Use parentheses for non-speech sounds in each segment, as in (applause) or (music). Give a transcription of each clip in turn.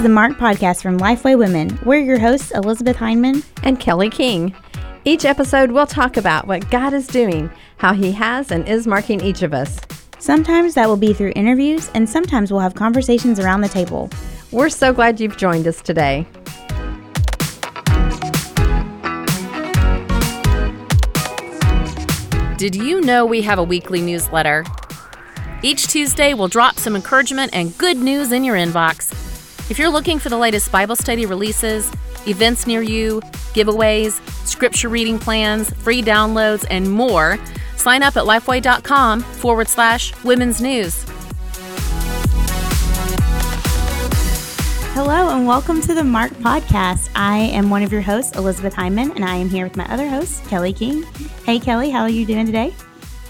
This is the Marked Podcast from Lifeway Women. We're your hosts, Elizabeth Hyndman and Kelly King. Each episode, we'll talk about what God is doing, how He has and is marking each of us. Sometimes that will be through interviews, and sometimes we'll have conversations around the table. We're so glad you've joined us today. Did you know we have a weekly newsletter? Each Tuesday, we'll drop some encouragement and good news in your inbox. If you're looking for the latest Bible study releases, events near you, giveaways, scripture reading plans, free downloads, and more, sign up at lifeway.com forward slash women's news. Hello, and welcome to the Marked Podcast. I am one of your hosts, Elizabeth Hyndman, and I am here with my other host, Kelly King. Hey, Kelly, how are you doing today?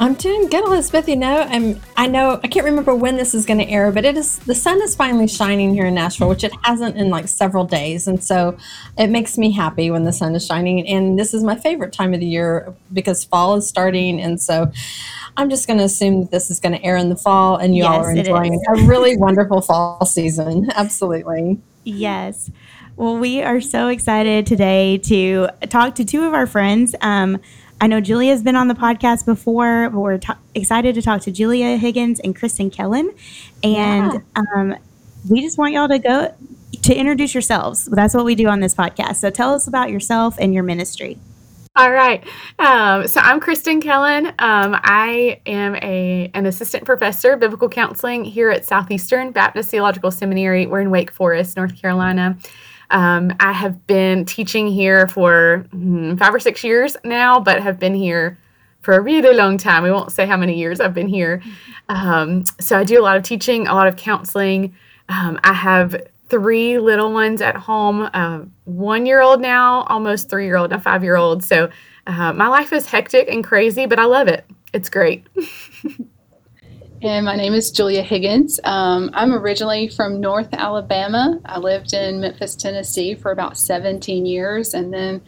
I'm doing good, Elizabeth. You know, I'm. I know I can't remember when this is going to air, but it is. The sun is finally shining here in Nashville, which it hasn't in like several days, and so it makes me happy when the sun is shining. And this is my favorite time of the year because fall is starting, and so I'm just going to assume that this is going to air in the fall, and you yes, all are enjoying a really wonderful fall season. (laughs) Absolutely. Yes. Well, we are so excited today to talk to two of our friends. Um, I know Julia's been on the podcast before, but we're t- excited to talk to Julia Higgins and Kristin Kellen. And yeah. um, we just want y'all to go to introduce yourselves. That's what we do on this podcast. So tell us about yourself and your ministry. All right. Um, so I'm Kristin Kellen. Um, I am a an assistant professor of biblical counseling here at Southeastern Baptist Theological Seminary. We're in Wake Forest, North Carolina. Um, I have been teaching here for hmm, five or six years now, but have been here for a really long time. We won't say how many years I've been here. Um, so I do a lot of teaching, a lot of counseling. Um, I have three little ones at home uh, one year old now, almost three year old, a five year old. So uh, my life is hectic and crazy, but I love it. It's great. (laughs) And my name is Julia Higgins. Um, I'm originally from North Alabama. I lived in Memphis, Tennessee for about 17 years. And then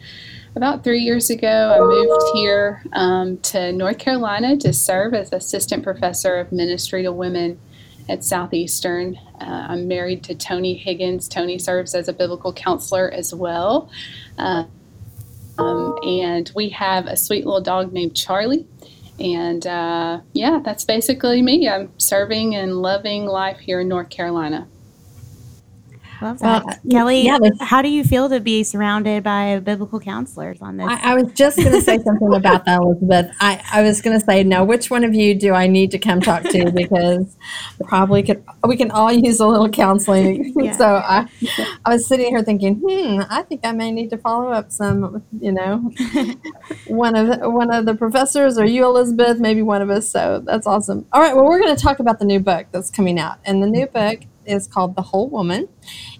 about three years ago, I moved here um, to North Carolina to serve as assistant professor of ministry to women at Southeastern. Uh, I'm married to Tony Higgins. Tony serves as a biblical counselor as well. Uh, um, and we have a sweet little dog named Charlie. And uh, yeah, that's basically me. I'm serving and loving life here in North Carolina. Love that. Kelly, yeah, how do you feel to be surrounded by biblical counselors on this? I, I was just going to say something about that, Elizabeth. I, I was going to say, now, which one of you do I need to come talk to? (laughs) Because probably could, we can all use a little counseling. Yeah. (laughs) So I, I was sitting here thinking, hmm, I think I may need to follow up some, you know, (laughs) one of one of the professors or you, Elizabeth, maybe one of us. So that's awesome. All right, well, we're going to talk about the new book that's coming out, and the new book is called The Whole Woman.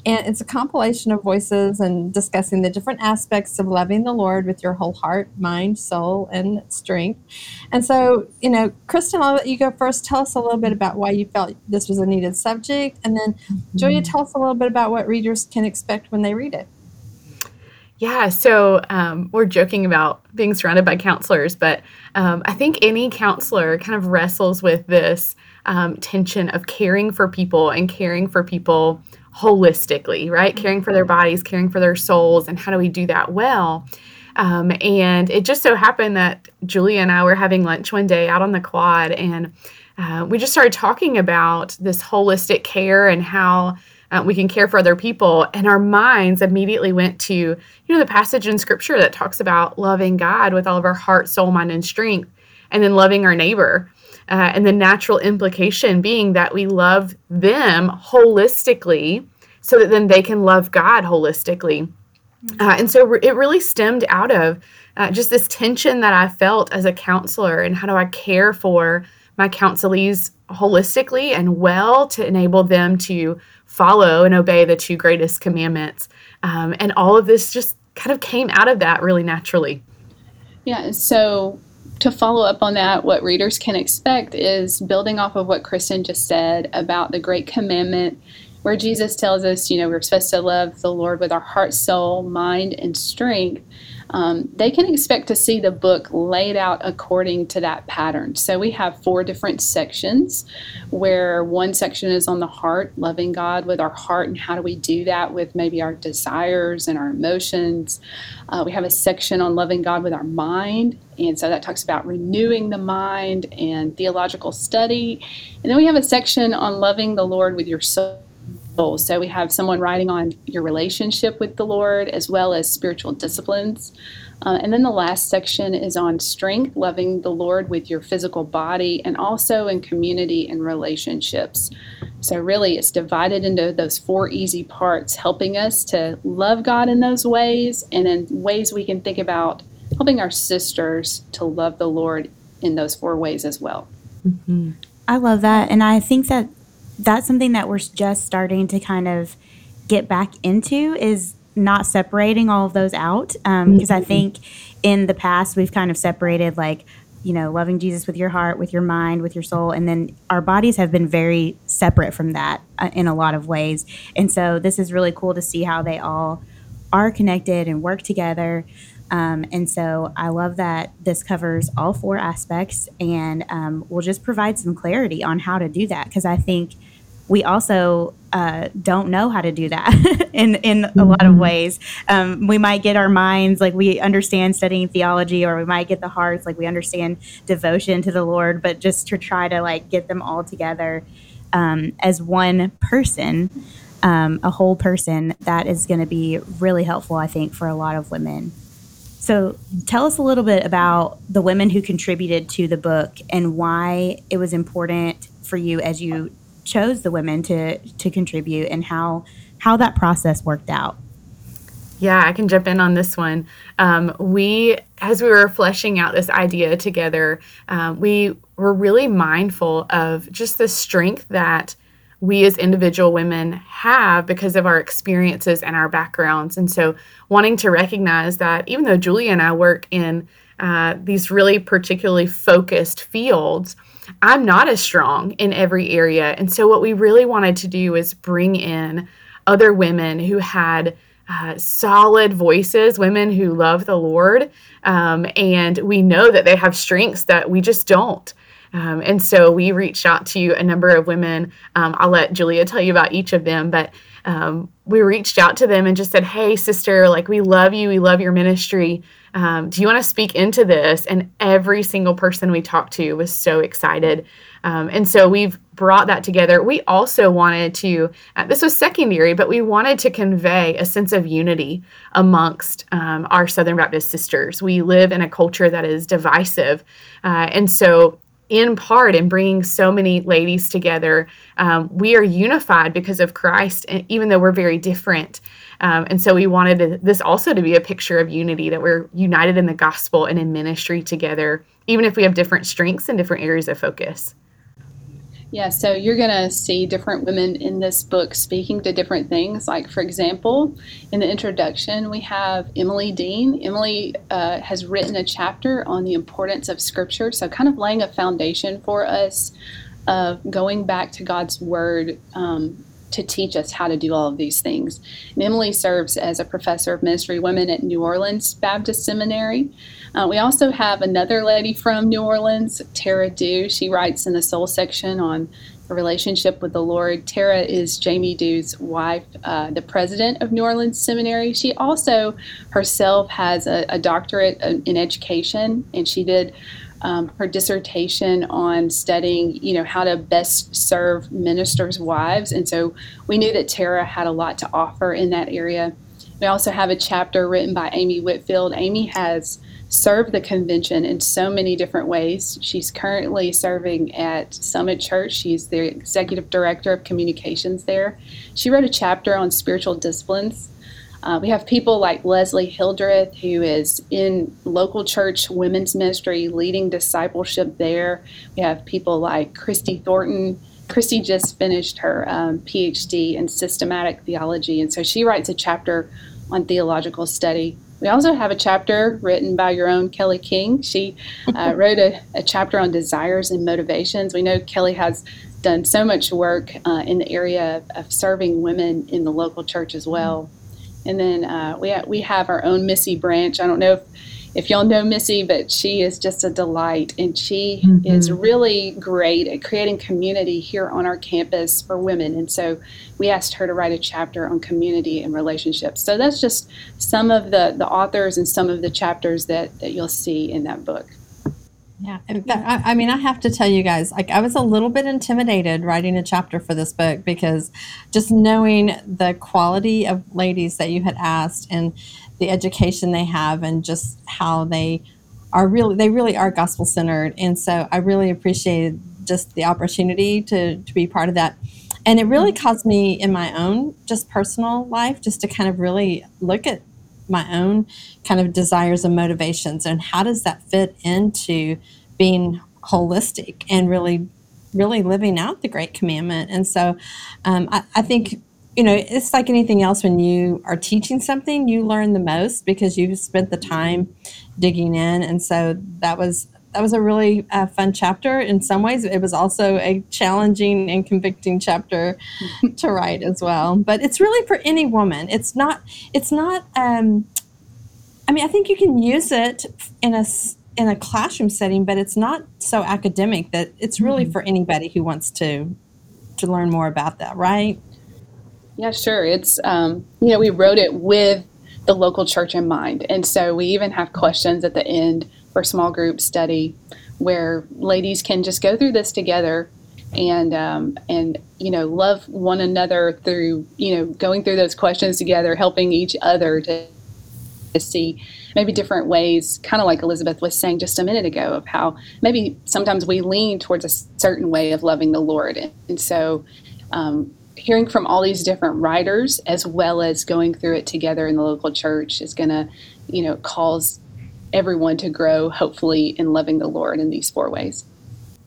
And it's a compilation of voices and discussing the different aspects of loving the Lord with your whole heart, mind, soul, and strength. And so, you know, Kristin, I'll let you go first. Tell us a little bit about why you felt this was a needed subject. And then, mm-hmm. Julia, tell us a little bit about what readers can expect when they read it. Yeah, so um, we're joking about being surrounded by counselors, but um, I think any counselor kind of wrestles with this um, tension of caring for people and caring for people holistically, right? Caring for their bodies, caring for their souls, and how do we do that well? Um, and it just so happened that Julia and I were having lunch one day out on the quad, and uh, we just started talking about this holistic care and how uh, we can care for other people. And our minds immediately went to, you know, the passage in scripture that talks about loving God with all of our heart, soul, mind, and strength, and then loving our neighbor. Uh, and the natural implication being that we love them holistically so that then they can love God holistically. Uh, and so re- it really stemmed out of uh, just this tension that I felt as a counselor and how do I care for my counselees holistically and well to enable them to follow and obey the two greatest commandments. Um, and all of this just kind of came out of that really naturally. Yeah, so to follow up on that, what readers can expect is building off of what Kristin just said about the great commandment, where Jesus tells us, you know, we're supposed to love the Lord with our heart, soul, mind, and strength. Um, they can expect to see the book laid out according to that pattern. So we have four different sections where one section is on the heart, loving God with our heart, and how do we do that with maybe our desires and our emotions. Uh, we have a section on loving God with our mind, and so that talks about renewing the mind and theological study. And then we have a section on loving the Lord with your soul. So we have someone writing on your relationship with the Lord as well as spiritual disciplines. Uh, and then the last section is on strength, loving the Lord with your physical body and also in community and relationships. So, really, it's divided into those four easy parts, helping us to love God in those ways, and in ways we can think about helping our sisters to love the Lord in those four ways as well. Mm-hmm. I love that. And I think that that's something that we're just starting to kind of get back into is not separating all of those out because um, mm-hmm. I think in the past we've kind of separated like you know loving Jesus with your heart, with your mind, with your soul, and then our bodies have been very separate from that uh, in a lot of ways. And so this is really cool to see how they all are connected and work together. Um, and so I love that this covers all four aspects and um, will just provide some clarity on how to do that because I think we also uh, don't know how to do that (laughs) in in a lot of mm-hmm. ways. Um, we might get our minds like we understand studying theology, or we might get the hearts like we understand devotion to the Lord, but just to try to like get them all together um, as one person, um, a whole person, that is going to be really helpful, I think, for a lot of women. So, tell us a little bit about the women who contributed to the book and why it was important for you as you chose the women to to contribute and how how that process worked out. Yeah, I can jump in on this one. Um, we, as we were fleshing out this idea together, um, we were really mindful of just the strength that we as individual women have because of our experiences and our backgrounds. And so, wanting to recognize that even though Julia and I work in uh, these really particularly focused fields, I'm not as strong in every area. And so, what we really wanted to do is bring in other women who had uh, solid voices, women who love the Lord. Um, and we know that they have strengths that we just don't. Um, and so we reached out to a number of women. Um, I'll let Julia tell you about each of them, but um, we reached out to them and just said, Hey, sister, like we love you. We love your ministry um, do you want to speak into this? And every single person we talked to was so excited. Um, and so we've brought that together. We also wanted to, uh, this was secondary, but we wanted to convey a sense of unity amongst um, our Southern Baptist sisters. We live in a culture that is divisive. Uh, and so in part in bringing so many ladies together. Um, we are unified because of Christ, and even though we're very different. Um, and so we wanted this also to be a picture of unity that we're united in the gospel and in ministry together, even if we have different strengths and different areas of focus. Yeah, so you're going to see different women in this book speaking to different things. Like, for example, in the introduction, we have Emily Dean. Emily uh, has written a chapter on the importance of Scripture, so kind of laying a foundation for us of going back to God's Word um, to teach us how to do all of these things. And Emily serves as a professor of ministry women at New Orleans Baptist Seminary. Uh, we also have another lady from New Orleans, Tara Dew. She writes in the soul section on a relationship with the Lord. Tara is Jamie Dew's wife, uh, the president of New Orleans Seminary. She also herself has a, a doctorate in education, and she did um, her dissertation on studying, you know, how to best serve ministers' wives. And so we knew that Tara had a lot to offer in that area. We also have a chapter written by Amy Whitfield. Amy has served the convention in so many different ways. She's currently serving at Summit Church. She's the executive director of communications there. She wrote a chapter on spiritual disciplines uh, we have people like Leslie Hildreth, who is in local church women's ministry, leading discipleship there. We have people like Christy Thornton. Christy just finished her um, PhD in systematic theology, and so she writes a chapter on theological study. We also have a chapter written by your own Kelly King. She uh, (laughs) wrote a, a, chapter on desires and motivations. We know Kelly has done so much work uh, in the area of, serving women in the local church as well. And then uh, we, ha- we have our own Missy branch. I don't know if if y'all know Missy, but she is just a delight and she mm-hmm. is really great at creating community here on our campus for women. And so we asked her to write a chapter on community and relationships. So that's just some of the, the authors and some of the chapters that, that you'll see in that book. Yeah, fact, I, I, mean, I have to tell you guys, like, I was a little bit intimidated writing a chapter for this book because just knowing the quality of ladies that you had asked and the education they have and just how they are really they really are gospel centered and so i really appreciated just the opportunity to to be part of that. And it really caused me in my own just personal life just to kind of really look at my own kind of desires and motivations and how does that fit into being holistic and really really living out the great commandment. And so um, I, I think you know, it's like anything else when you are teaching something, you learn the most because you've spent the time digging in. And so that was that was a really uh, fun chapter. In some ways, it was also a challenging and convicting chapter (laughs) to write as well. But it's really for any woman. It's not. It's not. Um, I mean, I think you can use it in a in a classroom setting, but it's not so academic that it's really mm-hmm. for anybody who wants to to learn more about that, right? Yeah, sure. It's, um, you know, we wrote it with the local church in mind. And so we even have questions at the end for small group study where ladies can just go through this together and um, and you know love one another through you know going through those questions together helping each other to, to see maybe different ways kind of like elizabeth was saying just a minute ago of how maybe sometimes we lean towards a certain way of loving the lord and so um, hearing from all these different writers as well as going through it together in the local church is going to you know cause everyone to grow hopefully in loving the lord in these four ways.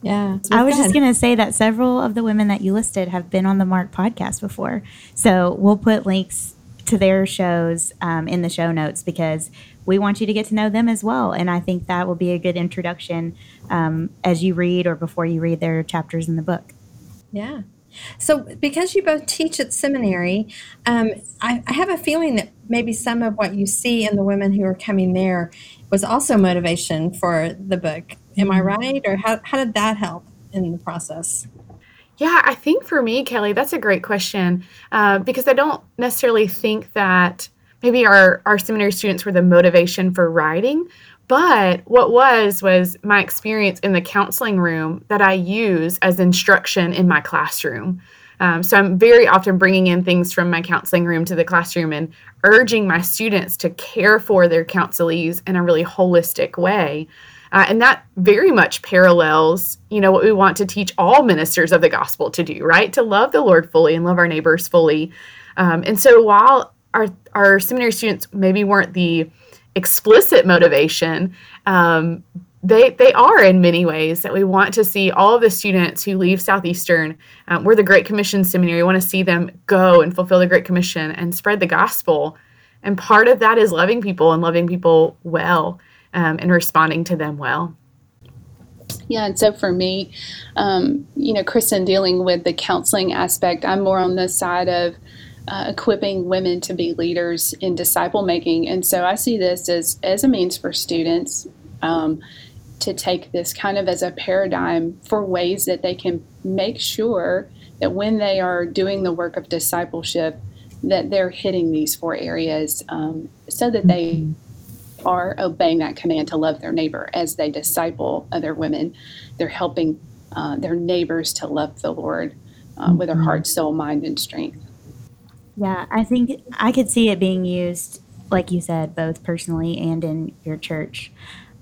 Yeah. I was just going to say that several of the women that you listed have been on the mark podcast before. So we'll put links to their shows um, in the show notes because we want you to get to know them as well. And i think that will be a good introduction um, as you read or before you read their chapters in the book. Yeah so, because you both teach at seminary, um, I, I, have a feeling that maybe some of what you see in the women who are coming there was also motivation for the book. Am I mm-hmm. right? Or how, how did that help in the process? Yeah, I think for me, Kelly, that's a great question uh, because I don't necessarily think that maybe our, our seminary students were the motivation for writing, but what was was my experience in the counseling room that I use as instruction in my classroom. Um, so I'm very often bringing in things from my counseling room to the classroom and urging my students to care for their counselees in a really holistic way. Uh, and that very much parallels, you know, what we want to teach all ministers of the gospel to do, right? To love the Lord fully and love our neighbors fully. Um, and so while our our seminary students maybe weren't the explicit motivation, um, they they are in many ways that we want to see all the students who leave Southeastern. Um, we're the Great Commission Seminary. We want to see them go and fulfill the Great Commission and spread the gospel. And part of that is loving people and loving people well um, and responding to them well. Yeah, and so for me, um, you know, Kristin dealing with the counseling aspect, I'm more on the side of uh, equipping women to be leaders in disciple making. And so I see this as, as a means for students um, to take this kind of as a paradigm for ways that they can make sure that when they are doing the work of discipleship, that they're hitting these four areas um, so that they are obeying that command to love their neighbor as they disciple other women. They're helping uh, their neighbors to love the Lord uh, with their heart, soul, mind, and strength. Yeah, I think I could see it being used, like you said, both personally and in your church,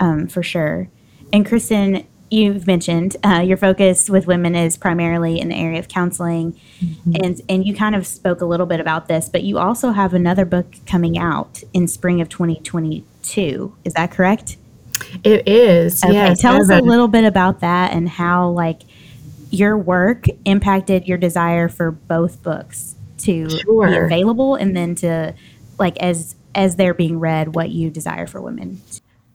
um, for sure. And Kristin, you've mentioned uh, your focus with women is primarily in the area of counseling, mm-hmm. and and you kind of spoke a little bit about this, but you also have another book coming out in spring of 2022. Is that correct? It is. Okay, yes, tell us a little bit about that and how like your work impacted your desire for both books to sure. be available and then to like as as they're being read what you desire for women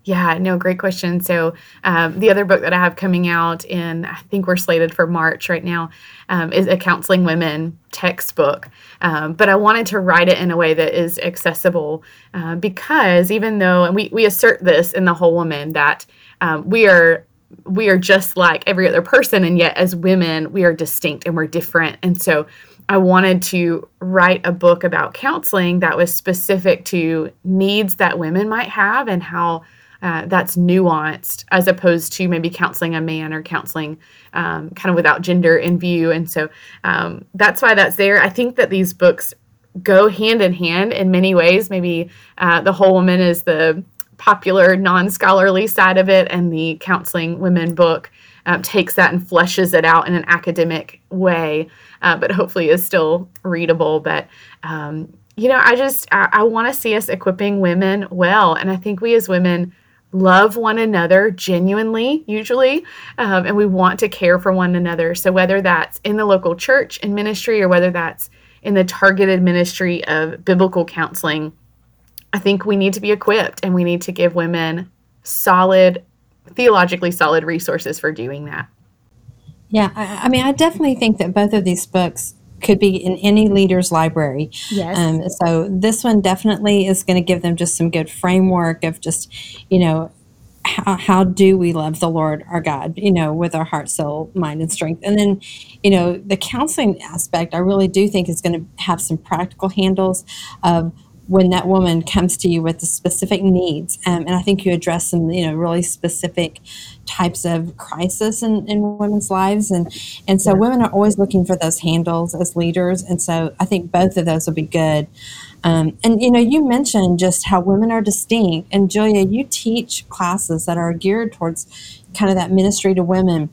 Yeah, no, great question. So, um, the other book that I have coming out in, I think we're slated for March right now, um, is a Counseling Women textbook. Um, but I wanted to write it in a way that is accessible uh, because even though, and we, we assert this in The Whole Woman, that um, we are we are just like every other person and yet as women we are distinct and we're different and so I wanted to write a book about counseling that was specific to needs that women might have and how uh, that's nuanced as opposed to maybe counseling a man or counseling um, kind of without gender in view. And so um, that's why that's there. I think that these books go hand in hand in many ways. Maybe uh, The Whole Woman is the popular non scholarly side of it, and the Counseling Women book uh, takes that and fleshes it out in an academic way uh, but hopefully is still readable. But um, you know, I just I, I want to see us equipping women well, and I think we as women love one another genuinely usually um, and we want to care for one another. So whether that's in the local church and ministry or whether that's in the targeted ministry of biblical counseling i think we need to be equipped and we need to give women solid theologically solid resources for doing that yeah, I, I mean, I definitely think that both of these books could be in any leader's library. Yes. Um, so this one definitely is going to give them just some good framework of just, you know, how, how do we love the Lord our God, you know, with our heart, soul, mind, and strength. And then, you know, the counseling aspect, I really do think is going to have some practical handles of when that woman comes to you with the specific needs. Um, and I think you address some, you know, really specific types of crisis in, in women's lives. And, and so yeah. women are always looking for those handles as leaders. And so I think both of those will be good. Um, and, you know, you mentioned just how women are distinct. And Julia, you teach classes that are geared towards kind of that ministry to women.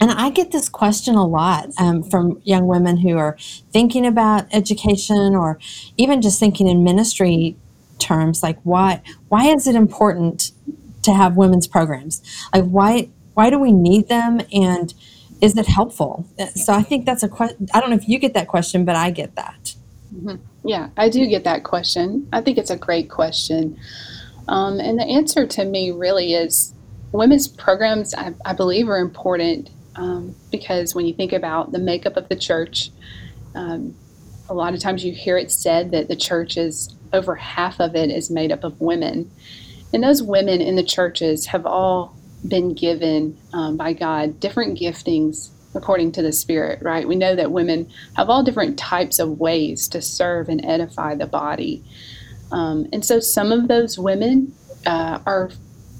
And I get this question a lot um, from young women who are thinking about education or even just thinking in ministry terms, like why why is it important to have women's programs? Like why why do we need them and is it helpful? So I think that's a question. I don't know if you get that question, but I get that. Mm-hmm. Yeah, I do get that question. I think it's a great question. Um, and the answer to me really is women's programs, I, I believe, are important um, because when you think about the makeup of the church, um, a lot of times you hear it said that the church is over half of it is made up of women. And those women in the churches have all been given um, by God different giftings according to the Spirit, right? We know that women have all different types of ways to serve and edify the body. Um, and so some of those women uh, are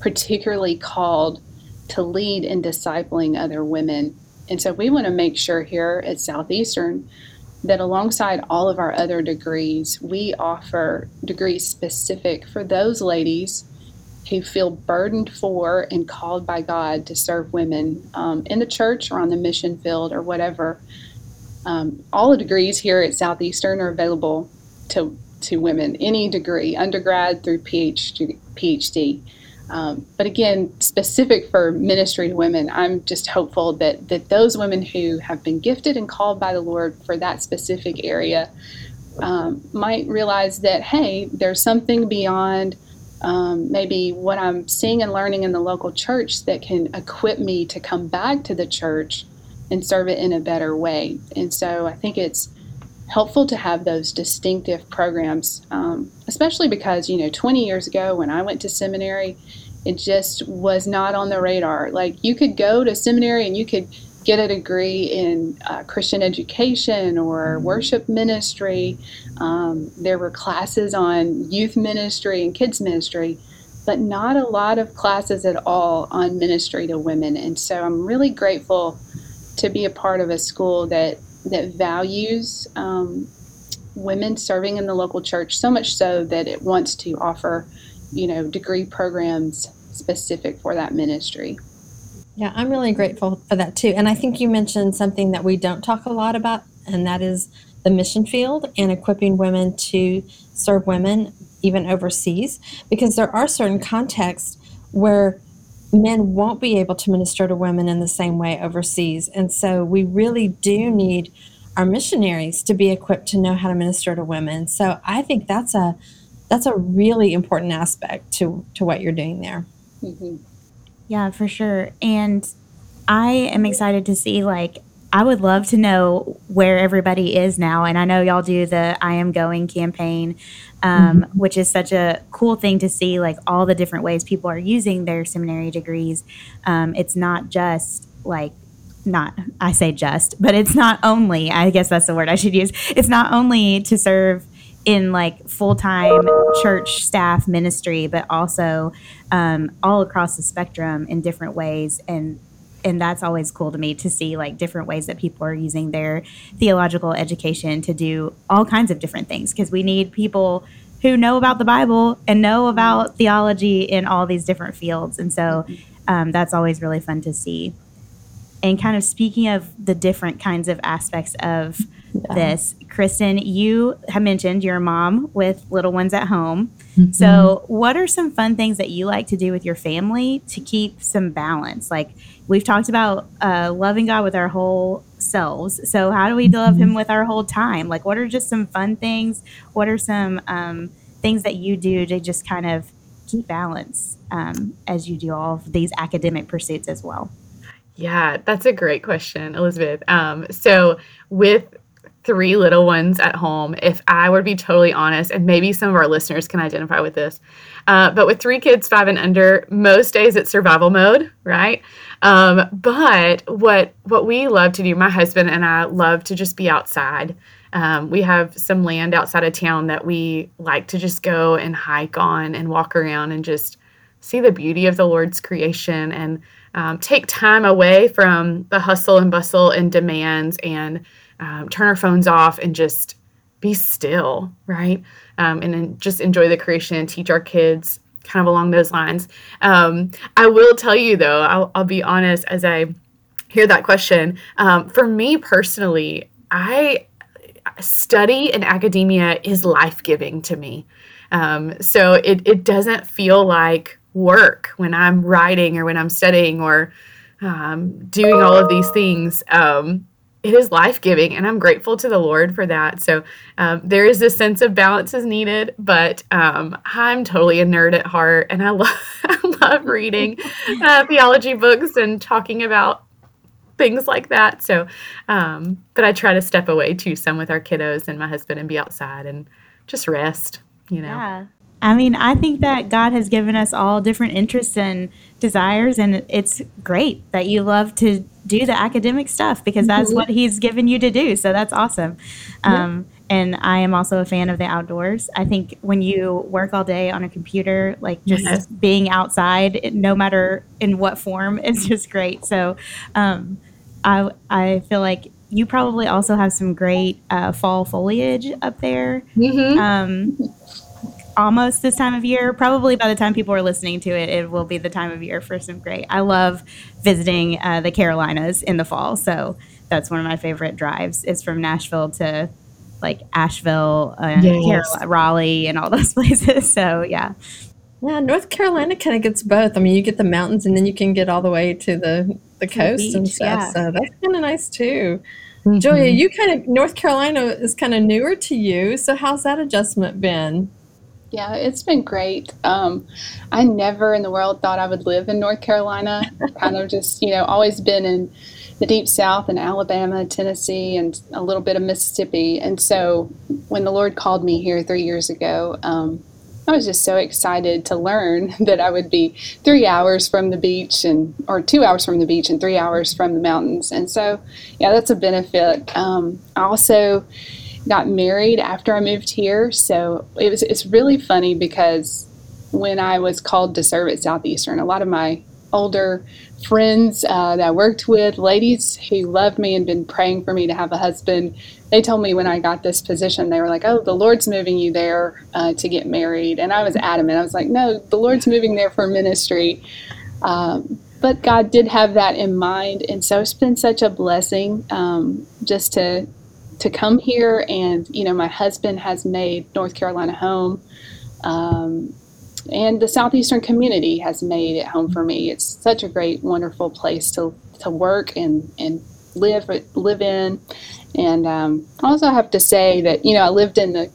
particularly called to lead in discipling other women. And so we want to make sure here at Southeastern that alongside all of our other degrees, we offer degrees specific for those ladies who feel burdened for and called by God to serve women um, in the church or on the mission field or whatever. Um, all the degrees here at Southeastern are available to, to women, any degree, undergrad through PhD. PhD. Um, but again, specific for ministry to women, I'm just hopeful that, that those women who have been gifted and called by the Lord for that specific area um, might realize that, hey, there's something beyond um, maybe what I'm seeing and learning in the local church that can equip me to come back to the church and serve it in a better way. And so I think it's helpful to have those distinctive programs, um, especially because, you know, 20 years ago when I went to seminary, it just was not on the radar. Like you could go to seminary and you could get a degree in uh, Christian education or mm-hmm. worship ministry. Um, there were classes on youth ministry and kids ministry, but not a lot of classes at all on ministry to women. And so I'm really grateful to be a part of a school that that values um, women serving in the local church so much so that it wants to offer, you know, degree programs specific for that ministry. Yeah, I'm really grateful for that too. And I think you mentioned something that we don't talk a lot about, and that is the mission field and equipping women to serve women even overseas, because there are certain contexts where men won't be able to minister to women in the same way overseas. And so we really do need our missionaries to be equipped to know how to minister to women. So I think that's a that's a really important aspect to to what you're doing there. Mm-hmm. Yeah, for sure. And I am excited to see like I would love to know where everybody is now. And I know y'all do the I Am Going campaign, um, mm-hmm. which is such a cool thing to see, like all the different ways people are using their seminary degrees. Um, it's not just like, not, I say just, but it's not only, I guess that's the word I should use. It's not only to serve in like full time church staff ministry, but also um, all across the spectrum in different ways. And and that's always cool to me to see like different ways that people are using their theological education to do all kinds of different things because we need people who know about the Bible and know about theology in all these different fields. And so um, that's always really fun to see. And kind of speaking of the different kinds of aspects of yeah. this, Kristin, you have mentioned you're mom with little ones at home. Mm-hmm. So, what are some fun things that you like to do with your family to keep some balance? Like, we've talked about uh, loving God with our whole selves. So, how do we love Him with our whole time? Like, what are just some fun things? What are some um, things that you do to just kind of keep balance um, as you do all of these academic pursuits as well? Yeah, that's a great question, Elizabeth. Um, so, with three little ones at home, if I were to be totally honest, and maybe some of our listeners can identify with this, uh, but with three kids, five and under, most days it's survival mode, right? Um, but what what we love to do, my husband and I love to just be outside. Um, we have some land outside of town that we like to just go and hike on and walk around and just see the beauty of the Lord's creation and um, take time away from the hustle and bustle and demands and um, turn our phones off and just be still, right? Um, and then just enjoy the creation and teach our kids kind of along those lines. Um, I will tell you though, I'll, I'll, be honest as I hear that question. Um, for me personally, I study in academia is life giving to me. Um, so it, it doesn't feel like work when I'm writing or when I'm studying or um, doing all of these things. It is life giving, and I'm grateful to the Lord for that. So um, there is this sense of balance is needed, but um, I'm totally a nerd at heart, and I (laughs) love I love reading uh, theology books and talking about things like that. So, um, but I try to step away too some with our kiddos and my husband and be outside and just rest. You know. Yeah. I mean, I think that God has given us all different interests and desires, and it's great that you love to do the academic stuff because that's mm-hmm. what He's given you to do. So that's awesome. Um, yeah. And I am also a fan of the outdoors. I think when you work all day on a computer, like just yes. being outside, no matter in what form, (laughs) is just great. So um, I, I feel like you probably also have some great uh, fall foliage up there. Mm-hmm. Um, almost this time of year. Probably by the time people are listening to it, it will be the time of year for some great. I love visiting uh, the Carolinas in the fall, so that's one of my favorite drives. Is from Nashville to like Asheville, and yes. Raleigh, and all (laughs) those places. So yeah. Yeah, North Carolina kind of gets both. I mean, you get the mountains, and then you can get all the way to the the coast the beach, and stuff. Yeah. So that's kind of nice too. Mm-hmm. Julia, you kind of North Carolina is kind of newer to you. So how's that adjustment been? Yeah, it's been great. Um, I never in the world thought I would live in North Carolina. (laughs) kind of just, you know, always been in the deep south in Alabama, Tennessee, and a little bit of Mississippi. And so when the Lord called me here three years ago, um, I was just so excited to learn (laughs) that I would be three hours from the beach and or two hours from the beach and three hours from the mountains. And so, yeah, that's a benefit. Um, I also got married after I moved here. So it was it's really funny because when I was called to serve at Southeastern, a lot of my older friends uh, that I worked with, ladies who loved me and been praying for me to have a husband, they told me when I got this position, they were like, "Oh, the Lord's moving you there uh, to get married," and I was adamant. I was like, "No, the Lord's moving there for ministry." Um, but God did have that in mind, and so it's been such a blessing um, just to to come here and you know my husband has made north carolina home um, and the southeastern community has made it home for me it's such a great wonderful place to, to work and, and live live in and um, I also have to say that you know I lived in the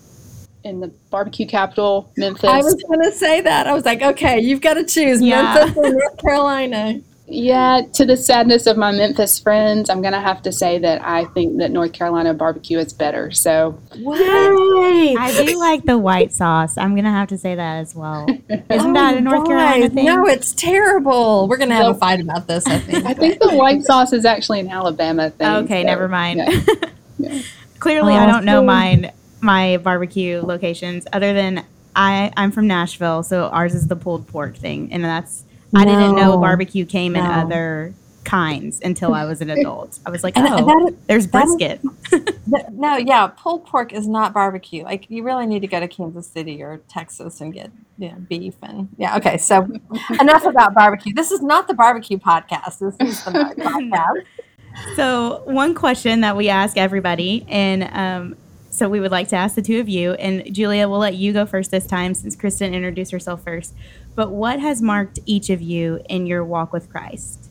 in the barbecue capital, Memphis. I was going to say that. I was like, okay, you've got to choose yeah. Memphis or North Carolina. Yeah, to the sadness of my Memphis friends, I'm going to have to say that I think that North Carolina barbecue is better. So, Yay! I do like the white sauce. I'm going to have to say that as well. (laughs) Isn't oh that a oh North Carolina thing? No, it's terrible. We're going to have so, a fight about this, I think. (laughs) I think the white sauce is actually an Alabama thing. Okay, so, never mind. Yeah. Yeah. (laughs) Clearly, I don't know mine my barbecue locations other than I I'm from Nashville, so ours is the pulled pork thing, and that's no, I didn't know barbecue came no. in other kinds until I was an (laughs) adult. I was like, and oh, that, there's brisket. (laughs) Is, no, yeah, pulled pork is not barbecue. Like you really need to go to Kansas City or Texas and get you know, beef and yeah. Okay, so (laughs) enough about barbecue. This is not the barbecue podcast. This is the podcast. So one question that we ask everybody, and um, so we would like to ask the two of you, and Julia, we'll let you go first this time since Kristin introduced herself first. But what has marked each of you in your walk with Christ?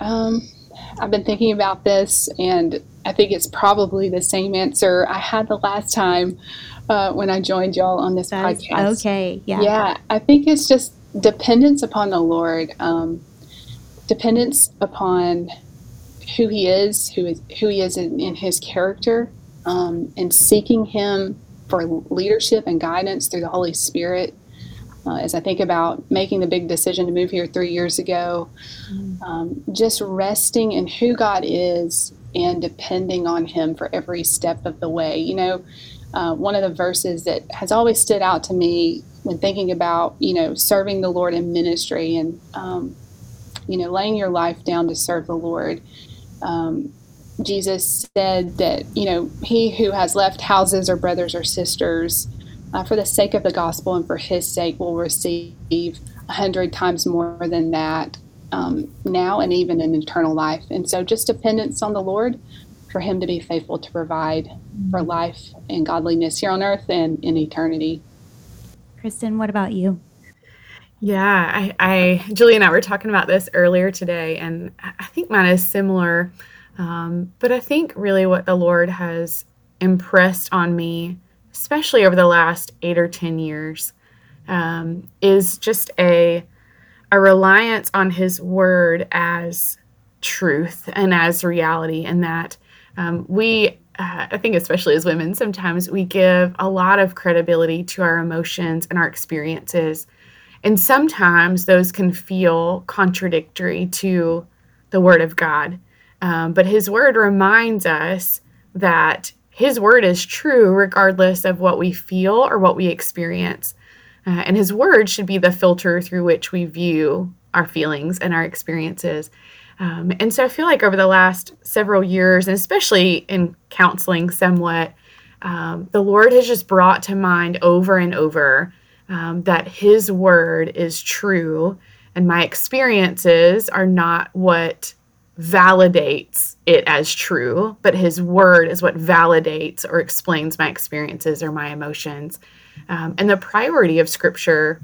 Um, I've been thinking about this, and I think it's probably the same answer I had the last time uh, when I joined y'all on this That's podcast. Okay, yeah. Yeah, I think it's just dependence upon the Lord, um, dependence upon who He is, who is who He is in, in His character, um, and seeking Him for leadership and guidance through the Holy Spirit. Uh, as I think about making the big decision to move here three years ago, mm. um, just resting in who God is and depending on Him for every step of the way. You know, uh, one of the verses that has always stood out to me when thinking about, you know, serving the Lord in ministry and, um, you know, laying your life down to serve the Lord. Um, Jesus said that, you know, he who has left houses or brothers or sisters uh, for the sake of the gospel and for his sake will receive a hundred times more than that um, now and even in eternal life. And so just dependence on the Lord for him to be faithful to provide for life and godliness here on earth and in eternity. Kristin, what about you? Yeah, I, I Julie and I were talking about this earlier today, and I think mine is similar. Um, but I think really what the Lord has impressed on me, especially over the last eight or 10 years, um, is just a, a reliance on His Word as truth and as reality, and that um, we uh, I think, especially as women, sometimes we give a lot of credibility to our emotions and our experiences. And sometimes those can feel contradictory to the Word of God. Um, but his word reminds us that his word is true regardless of what we feel or what we experience. Uh, and his word should be the filter through which we view our feelings and our experiences. Um, and so I feel like over the last several years, and especially in counseling somewhat, um, the Lord has just brought to mind over and over um, that His word is true, and my experiences are not what validates it as true, but his word is what validates or explains my experiences or my emotions. Um, and the priority of scripture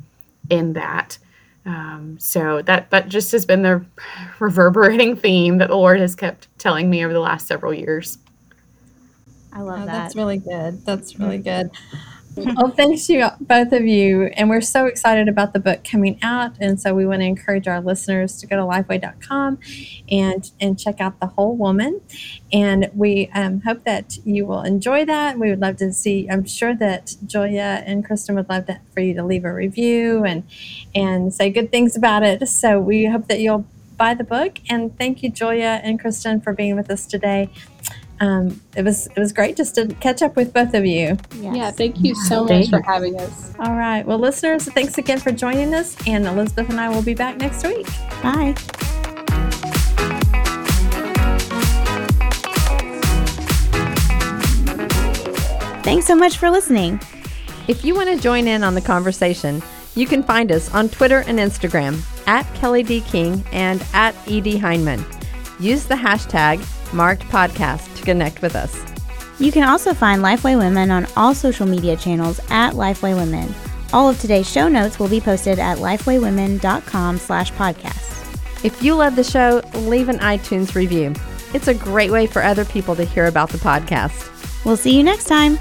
in that. Um, so that that just has been the (laughs) reverberating theme that the Lord has kept telling me over the last several years. I love oh, that. That's really good. That's really good (laughs) well, thanks you both of you, and we're so excited about the book coming out, and so we want to encourage our listeners to go to lifeway.com and and check out the whole woman, and we um, hope that you will enjoy that. We would love to see. I'm sure that Julia and Kristin would love for you to leave a review and and say good things about it. So we hope that you'll buy the book, and thank you, Julia and Kristin, for being with us today um, it was it was great just to catch up with both of you. Yes. Yeah, thank you so much for having us. All right, well, listeners, thanks again for joining us, and Elizabeth and I will be back next week. Bye. Thanks so much for listening. If you want to join in on the conversation, you can find us on Twitter and Instagram at Kelly D. King and at ED Hyndman. Use the hashtag marked podcast to connect with us. You can also find Lifeway Women on all social media channels at Lifeway Women. All of today's show notes will be posted at lifewaywomen.com slash podcast. If you love the show, leave an iTunes review. It's a great way for other people to hear about the podcast. We'll see you next time.